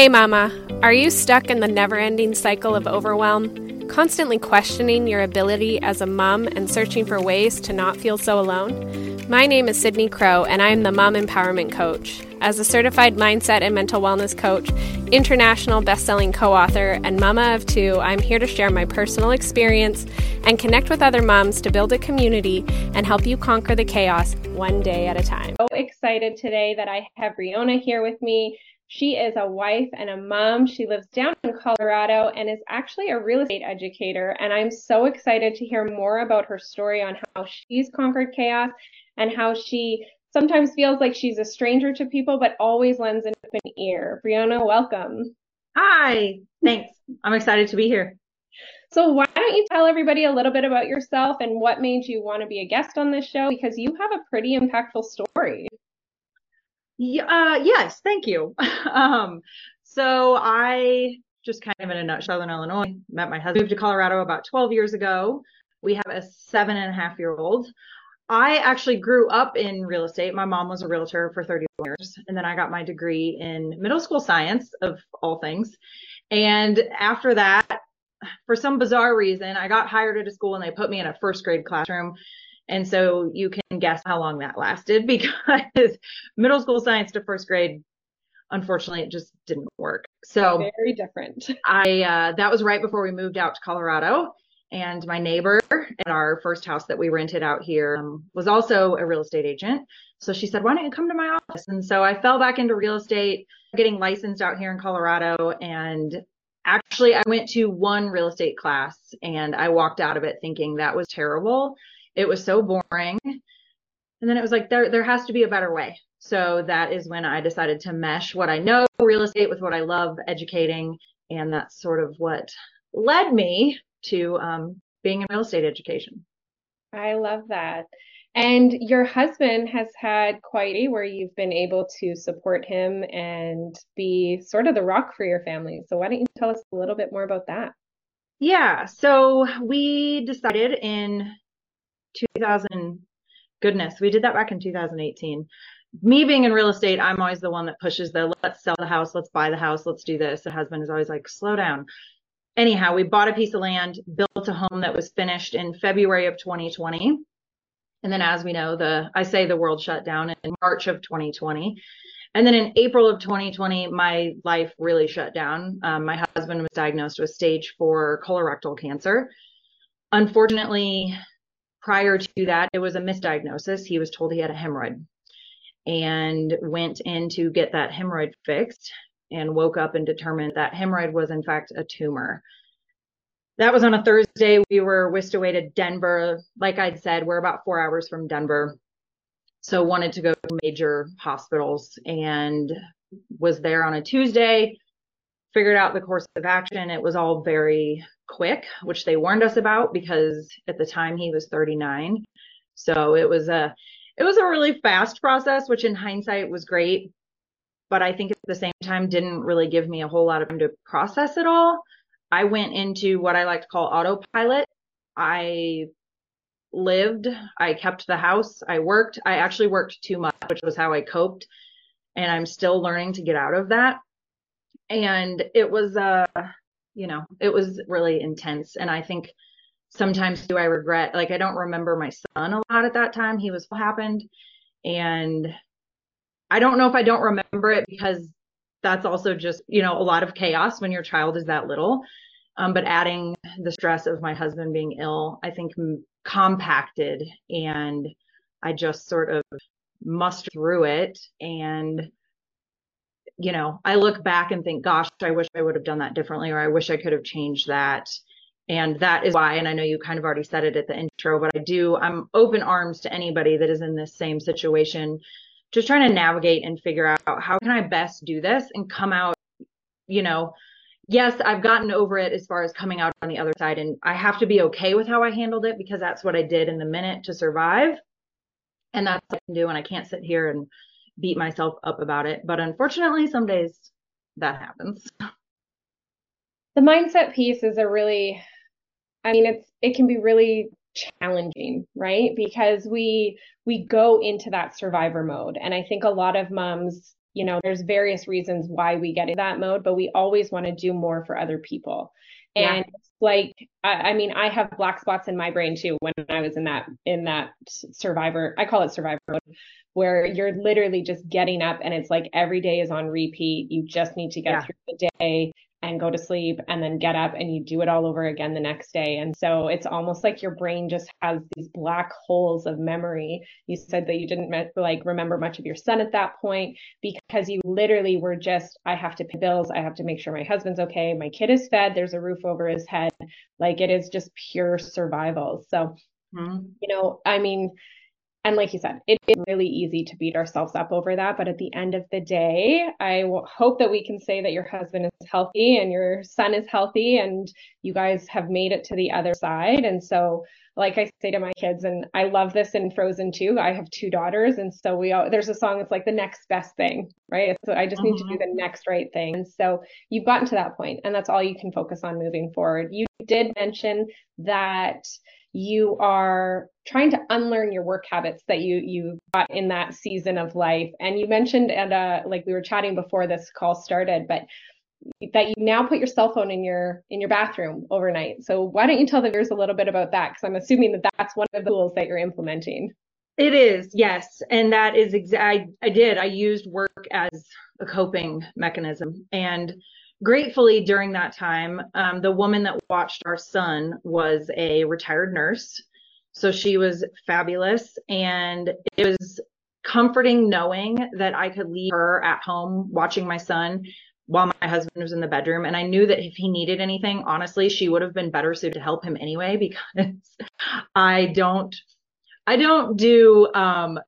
Hey, Mama. Are you stuck in the never ending cycle of overwhelm, constantly questioning your ability as a mom and searching for ways to not feel so alone? My name is Sydney Crowe, and I am the Mom Empowerment Coach. As a certified mindset and mental wellness coach, international best-selling co-author, and mama of two, I'm here to share my personal experience and connect with other moms to build a community and help you conquer the chaos one day at a time. So excited today that I have Riona here with me. She is a wife and a mom. She lives down in Colorado and is actually a real estate educator. And I'm so excited to hear more about her story on how she's conquered chaos and how she sometimes feels like she's a stranger to people, but always lends an open ear. Brieonna, welcome. Hi, thanks. I'm excited to be here. So, why don't you tell everybody a little bit about yourself and what made you want to be a guest on this show? Because you have a pretty impactful story. Yeah, uh, yes, thank you. um, so I just kind of in a nutshell, Southern Illinois, met my husband, moved to Colorado about 12 years ago. We have a seven and a half year old. I actually grew up in real estate. My mom was a realtor for 30 years. And then I got my degree in middle school science, of all things. And after that, for some bizarre reason, I got hired at a school and they put me in a first grade classroom and so you can guess how long that lasted because middle school science to first grade, unfortunately, it just didn't work. So very different. I uh, that was right before we moved out to Colorado. And my neighbor at our first house that we rented out here um, was also a real estate agent. So she said, Why don't you come to my office? And so I fell back into real estate, getting licensed out here in Colorado. And actually, I went to one real estate class and I walked out of it thinking that was terrible. It was so boring. And then it was like there there has to be a better way. So that is when I decided to mesh what I know real estate with what I love educating, and that's sort of what led me to um, being in real estate education. I love that. And your husband has had quite a where you've been able to support him and be sort of the rock for your family. So why don't you tell us a little bit more about that? Yeah, so we decided in 2000 goodness we did that back in 2018 me being in real estate i'm always the one that pushes the let's sell the house let's buy the house let's do this. The husband is always like slow down. Anyhow we bought a piece of land built a home that was finished in february of 2020 and then as we know the i say the world shut down in march of 2020 and then in april of 2020 my life really shut down. Um, my husband was diagnosed with stage four colorectal cancer. Unfortunately prior to that, it was a misdiagnosis. He was told he had a hemorrhoid and went in to get that hemorrhoid fixed and woke up and determined that hemorrhoid was, in fact, a tumor. That was on a Thursday. We were whisked away to Denver. Like I'd said, we're about four hours from Denver. So wanted to go to major hospitals and was there on a Tuesday, figured out the course of action. It was all very quick, which they warned us about because at the time he was 39. So it was a it was a really fast process, which in hindsight was great, but I think at the same time didn't really give me a whole lot of time to process it all. I went into what I like to call autopilot. I lived, I kept the house, I worked. I actually worked too much, which was how I coped, and I'm still learning to get out of that. And it was uh you know, it was really intense. And I think sometimes do I regret, like, I don't remember my son a lot at that time. He was what happened. And I don't know if I don't remember it because that's also just, you know, a lot of chaos when your child is that little. Um, but adding the stress of my husband being ill, I think compacted and I just sort of mustered through it and you know, I look back and think, gosh, I wish I would have done that differently, or I wish I could have changed that. And that is why, and I know you kind of already said it at the intro, but I do, I'm open arms to anybody that is in this same situation, just trying to navigate and figure out how can I best do this and come out, you know, yes, I've gotten over it as far as coming out on the other side. And I have to be okay with how I handled it because that's what I did in the minute to survive. And that's what I can do. And I can't sit here and beat myself up about it. But unfortunately, some days that happens. The mindset piece is a really, I mean, it's, it can be really challenging right because we we go into that survivor mode and i think a lot of moms you know, there's various reasons why we get in that mode, but we always want to do more for other people. And yeah. like, I, I, mean, I have black spots in my brain too when I was in that in that survivor. I call it survivor mode, where you're literally just getting up and it's like every day is on repeat. You just need to get yeah. through the day and go to sleep and then get up and you do it all over again the next day. And so it's almost like your brain just has these black holes of memory. You said that you didn't like remember much of your son at that point because you literally were just, I have to pay bills. I have to make sure my husband's okay. My kid is fed. There's a roof over his head. Like it is just pure survival. So, mm-hmm. you know, I mean, and like you said, it is really easy to beat ourselves up over that. But at the end of the day, I hope that we can say that your husband is healthy and your son is healthy and you guys have made it to the other side. And so, like I say to my kids, and I love this in Frozen too. I have two daughters. And so we all, there's a song that's like the next best thing, right? So I just mm-hmm. need to do mm-hmm. the next right thing. And so you've gotten to that point and that's all you can focus on moving forward. You did mention that you are trying to unlearn your work habits that you you got in that season of life. And you mentioned and uh like we were chatting before this call started but that you now put your cell phone in your in your bathroom overnight. So why don't you tell the viewers a little bit about that? Because i'm assuming that that's one of the tools that you're implementing. It is yes. And that is exactly, I, I did. I used work as a coping mechanism. And gratefully during that time um, the woman that watched our son was a retired nurse. So she was fabulous and it was comforting knowing that i could leave her at home watching my son while my husband was in the bedroom. And i knew that if he needed anything honestly she would have been better suited to help him anyway because i don't i don't do um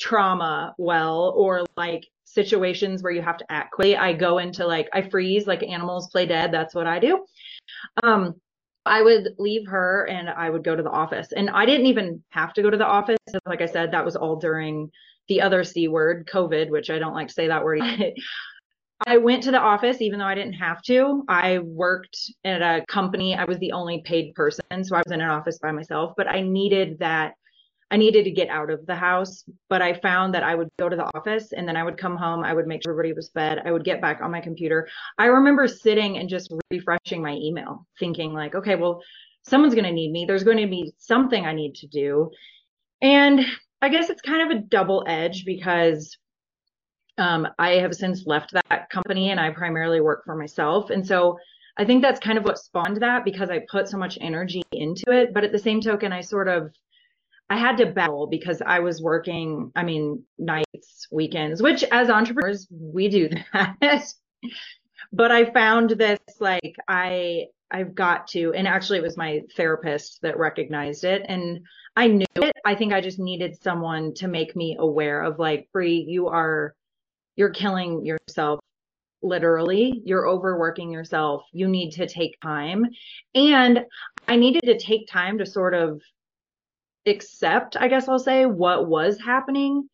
trauma well or like situations where you have to act quickly. I go into like I freeze like animals play dead. That's what I do. Um I would leave her and I would go to the office. And I didn't even have to go to the office. Like I said, that was all during the other C word, COVID, which I don't like to say that word. I went to the office even though I didn't have to. I worked at a company. I was the only paid person. So I was in an office by myself, but I needed that I needed to get out of the house, but I found that I would go to the office and then I would come home. I would make sure everybody was fed. I would get back on my computer. I remember sitting and just refreshing my email, thinking, like, okay, well, someone's going to need me. There's going to be something I need to do. And I guess it's kind of a double edge because um, I have since left that company and I primarily work for myself. And so I think that's kind of what spawned that because I put so much energy into it. But at the same token, I sort of I had to battle because I was working, I mean, nights, weekends, which as entrepreneurs, we do that. but I found this like I I've got to and actually it was my therapist that recognized it and I knew it. I think I just needed someone to make me aware of like, Bree, you are you're killing yourself literally. You're overworking yourself. You need to take time. And I needed to take time to sort of accept, I guess I'll say, what was happening.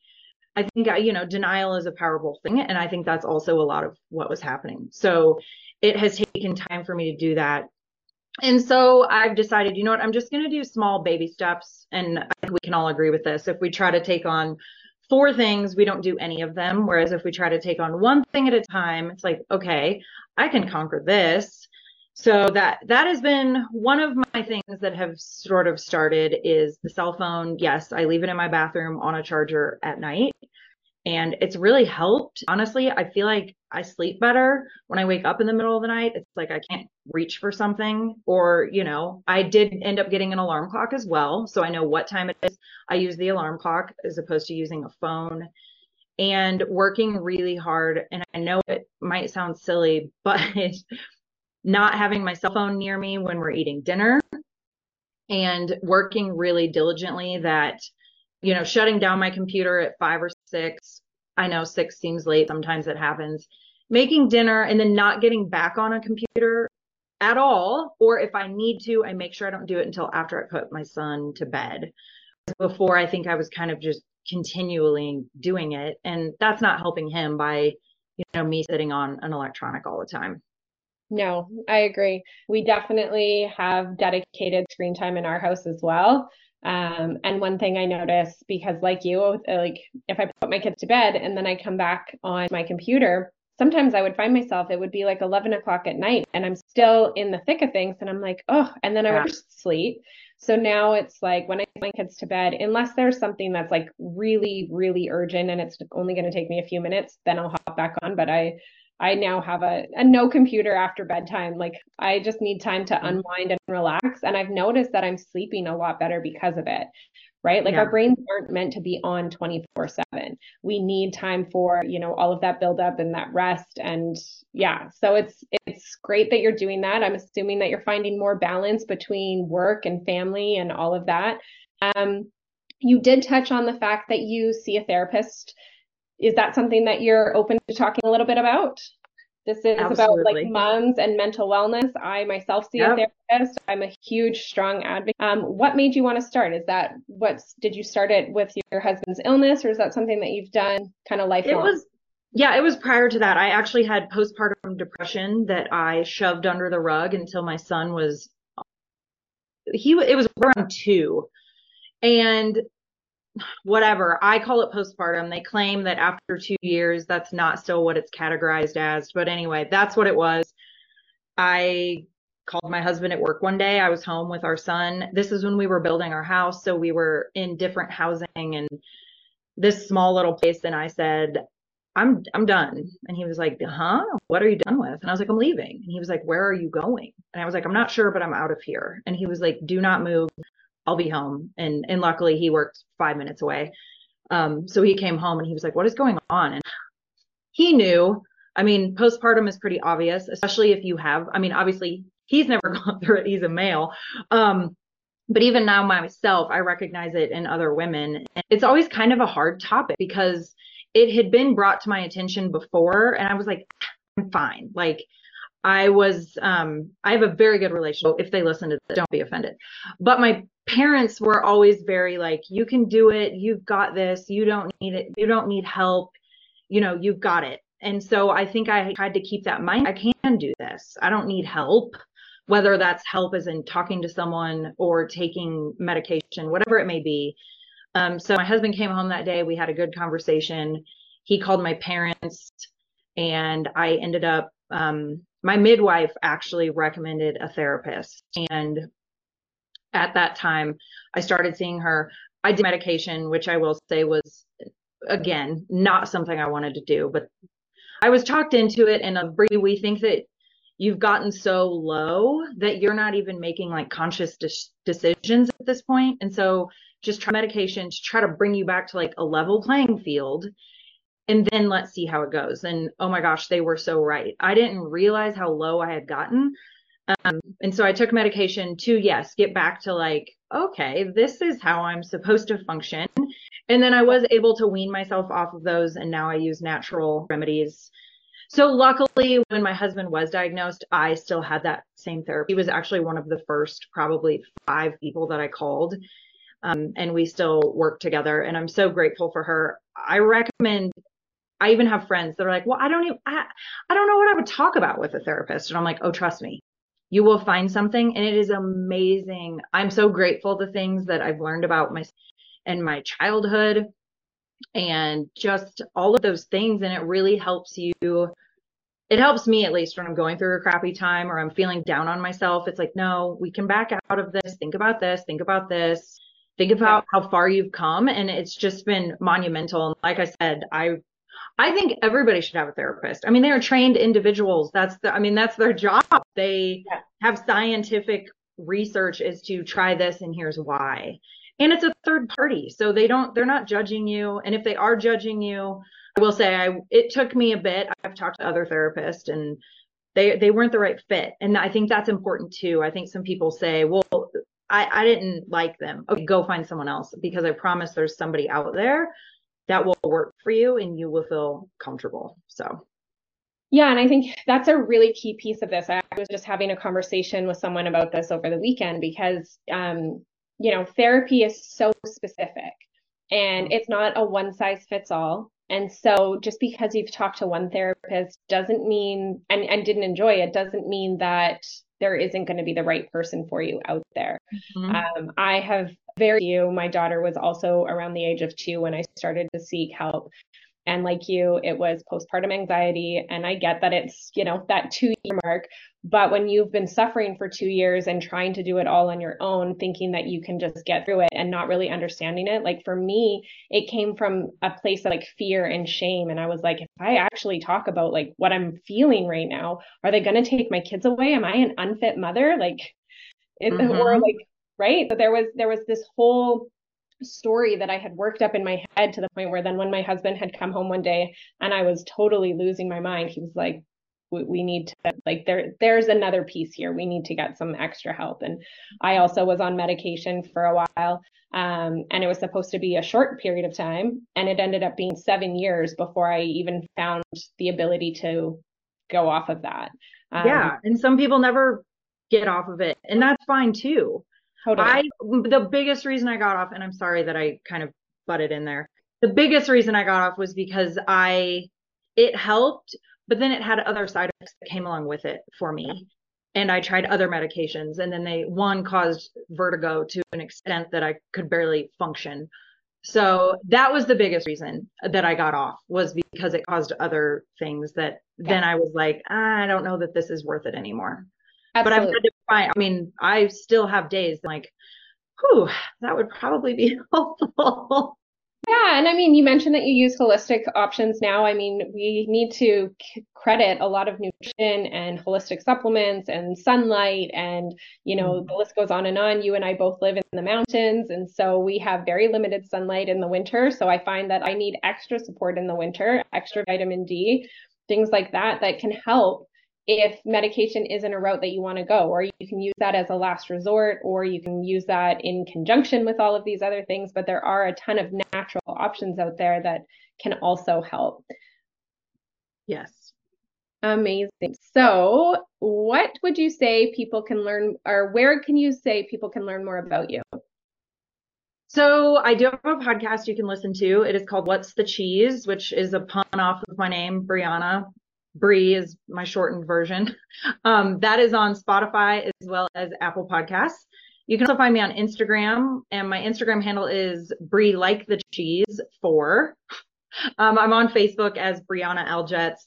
I think, you know, denial is a powerful thing. And I think that's also a lot of what was happening. So it has taken time for me to do that. And so I've decided, you know what, I'm just going to do small baby steps. And I think we can all agree with this. If we try to take on four things, we don't do any of them. Whereas if we try to take on one thing at a time, it's like, okay, I can conquer this so that that has been one of my things that have sort of started is the cell phone. Yes i leave it in my bathroom on a charger at night and it's really helped. Honestly i feel like i sleep better when i wake up in the middle of the night. It's like i can't reach for something or you know i did end up getting an alarm clock as well so i know what time it is. I use the alarm clock as opposed to using a phone and working really hard and i know it might sound silly but not having my cell phone near me when we're eating dinner and working really diligently that you know shutting down my computer at 5 or 6 I know 6 seems late sometimes it happens making dinner and then not getting back on a computer at all or if I need to I make sure I don't do it until after I put my son to bed. Before I think I was kind of just continually doing it and that's not helping him by you know me sitting on an electronic all the time no, I agree. We definitely have dedicated screen time in our house as well. Um, and one thing I notice because, like you, like if I put my kids to bed and then I come back on my computer, sometimes I would find myself, it would be like 11 o'clock at night and I'm still in the thick of things. And I'm like, oh, and then I would just sleep. So now it's like when I put my kids to bed, unless there's something that's like really, really urgent and it's only going to take me a few minutes, then I'll hop back on. But I, I now have a, a no computer after bedtime. Like I just need time to mm-hmm. unwind and relax. And I've noticed that I'm sleeping a lot better because of it. Right. Like yeah. our brains aren't meant to be on 24 seven. We need time for, you know, all of that buildup and that rest. And yeah, so it's, it's great that you're doing that. I'm assuming that you're finding more balance between work and family and all of that. Um, you did touch on the fact that you see a therapist is that something that you're open to talking a little bit about? This is Absolutely. about like moms and mental wellness. I myself see yep. a therapist. I'm a huge, strong advocate. Um, what made you want to start? Is that what did you start it with your husband's illness, or is that something that you've done kind of lifelong? It was, yeah, it was prior to that. I actually had postpartum depression that I shoved under the rug until my son was he. It was around two, and whatever. I call it postpartum. They claim that after two years, that's not still what it's categorized as. But anyway, that's what it was. I called my husband at work one day. I was home with our son. This is when we were building our house. So we were in different housing and this small little place. And I said, I'm I'm done. And he was like, huh? What are you done with? And I was like, I'm leaving. And he was like, where are you going? And I was like, I'm not sure, but I'm out of here. And he was like, do not move. I'll be home. And and luckily he worked five minutes away. Um, so he came home and he was like, What is going on? And he knew. I mean, postpartum is pretty obvious, especially if you have, I mean, obviously he's never gone through it, he's a male. Um, but even now myself, I recognize it in other women. It's always kind of a hard topic because it had been brought to my attention before and I was like, I'm fine. Like I was um I have a very good relationship. If they listen to this, don't be offended. But my parents were always very like, you can do it, you've got this, you don't need it, you don't need help, you know, you've got it. And so I think I tried to keep that mind. I can do this. I don't need help, whether that's help as in talking to someone or taking medication, whatever it may be. Um, so my husband came home that day. We had a good conversation. He called my parents, and I ended up um, my midwife actually recommended a therapist. And at that time, I started seeing her. I did medication, which I will say was, again, not something I wanted to do, but I was talked into it. And uh, Bree, we think that you've gotten so low that you're not even making like conscious de- decisions at this point. And so just try medication to try to bring you back to like a level playing field and then let's see how it goes. And oh my gosh, they were so right. I didn't realize how low I had gotten. Um, and so I took medication to, yes, get back to like, okay, this is how I'm supposed to function. And then I was able to wean myself off of those. And now I use natural remedies. So luckily, when my husband was diagnosed, I still had that same therapy. He was actually one of the first, probably five people that I called. Um, and we still work together. And I'm so grateful for her. I recommend I even have friends that are like, well, I don't even, I, I don't know what I would talk about with a therapist. And I'm like, oh, trust me, you will find something. And it is amazing. I'm so grateful the things that I've learned about my and my childhood and just all of those things. And it really helps you. It helps me at least when I'm going through a crappy time or I'm feeling down on myself. It's like, no, we can back out of this. Think about this. Think about this. Think about how far you've come. And it's just been monumental. And like I said, I I think everybody should have a therapist. I mean, they are trained individuals. That's the, I mean, that's their job. They yeah. have scientific research as to try this and here's why. And it's a third party. So they don't, they're not judging you. And if they are judging you, I will say I, it took me a bit. I've talked to other therapists and they, they weren't the right fit. And I think that's important too. I think some people say, well, I, I didn't like them. Okay, go find someone else because I promise there's somebody out there that will work for you and you will feel comfortable. So yeah, and I think that's a really key piece of this. I was just having a conversation with someone about this over the weekend because um, you know, therapy is so specific and it's not a one size fits all. And so just because you've talked to one therapist doesn't mean and, and didn't enjoy it doesn't mean that there isn't going to be the right person for you out there. Mm-hmm. Um, I have very few. My daughter was also around the age of two when I started to seek help. And like you, it was postpartum anxiety. And I get that it's, you know, that two year mark. But when you've been suffering for two years and trying to do it all on your own, thinking that you can just get through it and not really understanding it, like for me, it came from a place of like fear and shame. And I was like, if I actually talk about like what I'm feeling right now, are they going to take my kids away? Am I an unfit mother? Like, it, mm-hmm. or like, right? But there was, there was this whole story that I had worked up in my head to the point where then when my husband had come home one day and I was totally losing my mind, he was like, we, we need to like there there's another piece here. We need to get some extra help. And I also was on medication for a while. Um, and it was supposed to be a short period of time. And it ended up being seven years before I even found the ability to go off of that. Um, yeah. And some people never get off of it. And that's fine too. Totally. I the biggest reason I got off, and I'm sorry that I kind of butted in there. The biggest reason I got off was because I it helped, but then it had other side effects that came along with it for me. And I tried other medications, and then they one caused vertigo to an extent that I could barely function. So that was the biggest reason that I got off was because it caused other things that yeah. then I was like, ah, I don't know that this is worth it anymore. Absolutely. But I've had to find, I mean, I still have days like, whew, that would probably be helpful. Yeah, and I mean, you mentioned that you use holistic options now. I mean, we need to credit a lot of nutrition and holistic supplements and sunlight, and you know, mm-hmm. the list goes on and on. You and I both live in the mountains, and so we have very limited sunlight in the winter. So I find that I need extra support in the winter, extra vitamin D, things like that that can help if medication isn't a route that you want to go, or you can use that as a last resort, or you can use that in conjunction with all of these other things. But there are a ton of natural options out there that can also help. Yes. Amazing. So, what would you say people can learn, or where can you say people can learn more about you? So, I do have a podcast you can listen to. It is called What's the Cheese, which is a pun off of my name, Brieonna Bree is my shortened version. Um, that is on Spotify as well as Apple Podcasts. You can also find me on Instagram, and my Instagram handle is Bree like the cheese four. Um, I'm on Facebook as Brieonna Aljets.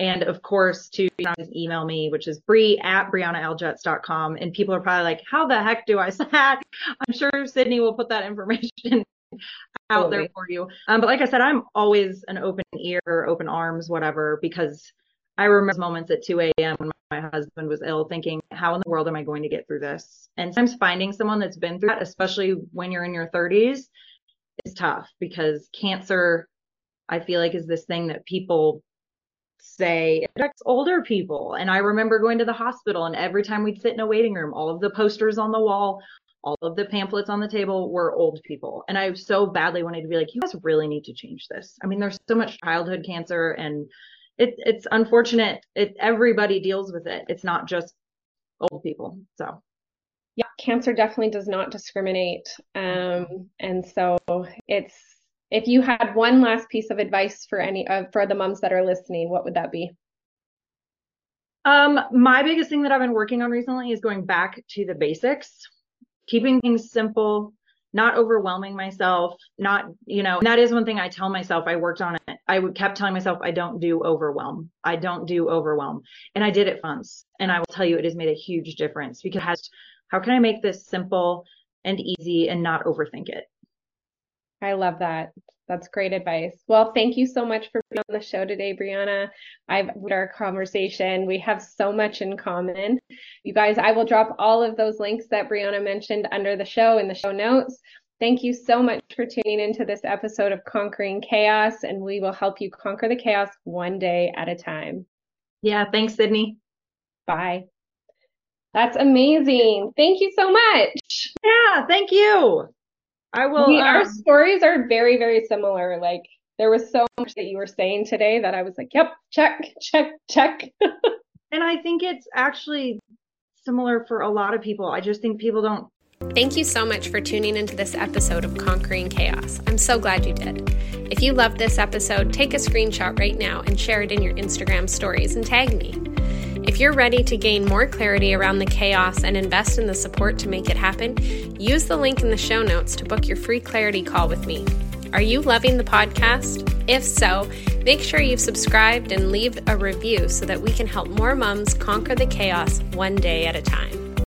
And of course, to email me, which is Bree at BrieonnaAljets.com. And people are probably like, how the heck do I say that? I'm sure Sydney will put that information out there for you. Um, but like I said, I'm always an open ear, open arms, whatever, because I remember moments at 2 a.m. when my husband was ill, thinking, how in the world am I going to get through this? And sometimes finding someone that's been through that, especially when you're in your 30s, is tough because cancer, I feel like, is this thing that people say affects older people. And I remember going to the hospital, and every time we'd sit in a waiting room, all of the posters on the wall, all of the pamphlets on the table were old people. And I so badly wanted to be like, you guys really need to change this. I mean, there's so much childhood cancer and it, it's unfortunate. It everybody deals with it. It's not just old people. So yeah, cancer definitely does not discriminate. Um, and so it's if you had one last piece of advice for any uh, for the moms that are listening, what would that be? Um, my biggest thing that I've been working on recently is going back to the basics, keeping things simple, not overwhelming myself, not, you know, that is one thing I tell myself. I worked on it. I would kept telling myself, I don't do overwhelm. I don't do overwhelm. And I did it once. And I will tell you, it has made a huge difference because how can I make this simple and easy and not overthink it? I love that. That's great advice. Well, thank you so much for being on the show today, Brieonna. I've our conversation. We have so much in common. You guys, I will drop all of those links that Brieonna mentioned under the show in the show notes. Thank you so much for tuning into this episode of Conquering Chaos, and we will help you conquer the chaos one day at a time. Yeah, thanks, Sydney. Bye. That's amazing. Thank you so much. Yeah, thank you. I will. We, um, our stories are very, very similar. Like there was so much that you were saying today that I was like, yep, check, check, check. and I think it's actually similar for a lot of people. I just think people don't Thank you so much for tuning into this episode of Conquering Chaos. I'm so glad you did. If you loved this episode, take a screenshot right now and share it in your Instagram stories and tag me. If you're ready to gain more clarity around the chaos and invest in the support to make it happen, use the link in the show notes to book your free clarity call with me. Are you loving the podcast? If so, make sure you've subscribed and leave a review so that we can help more mums conquer the chaos one day at a time.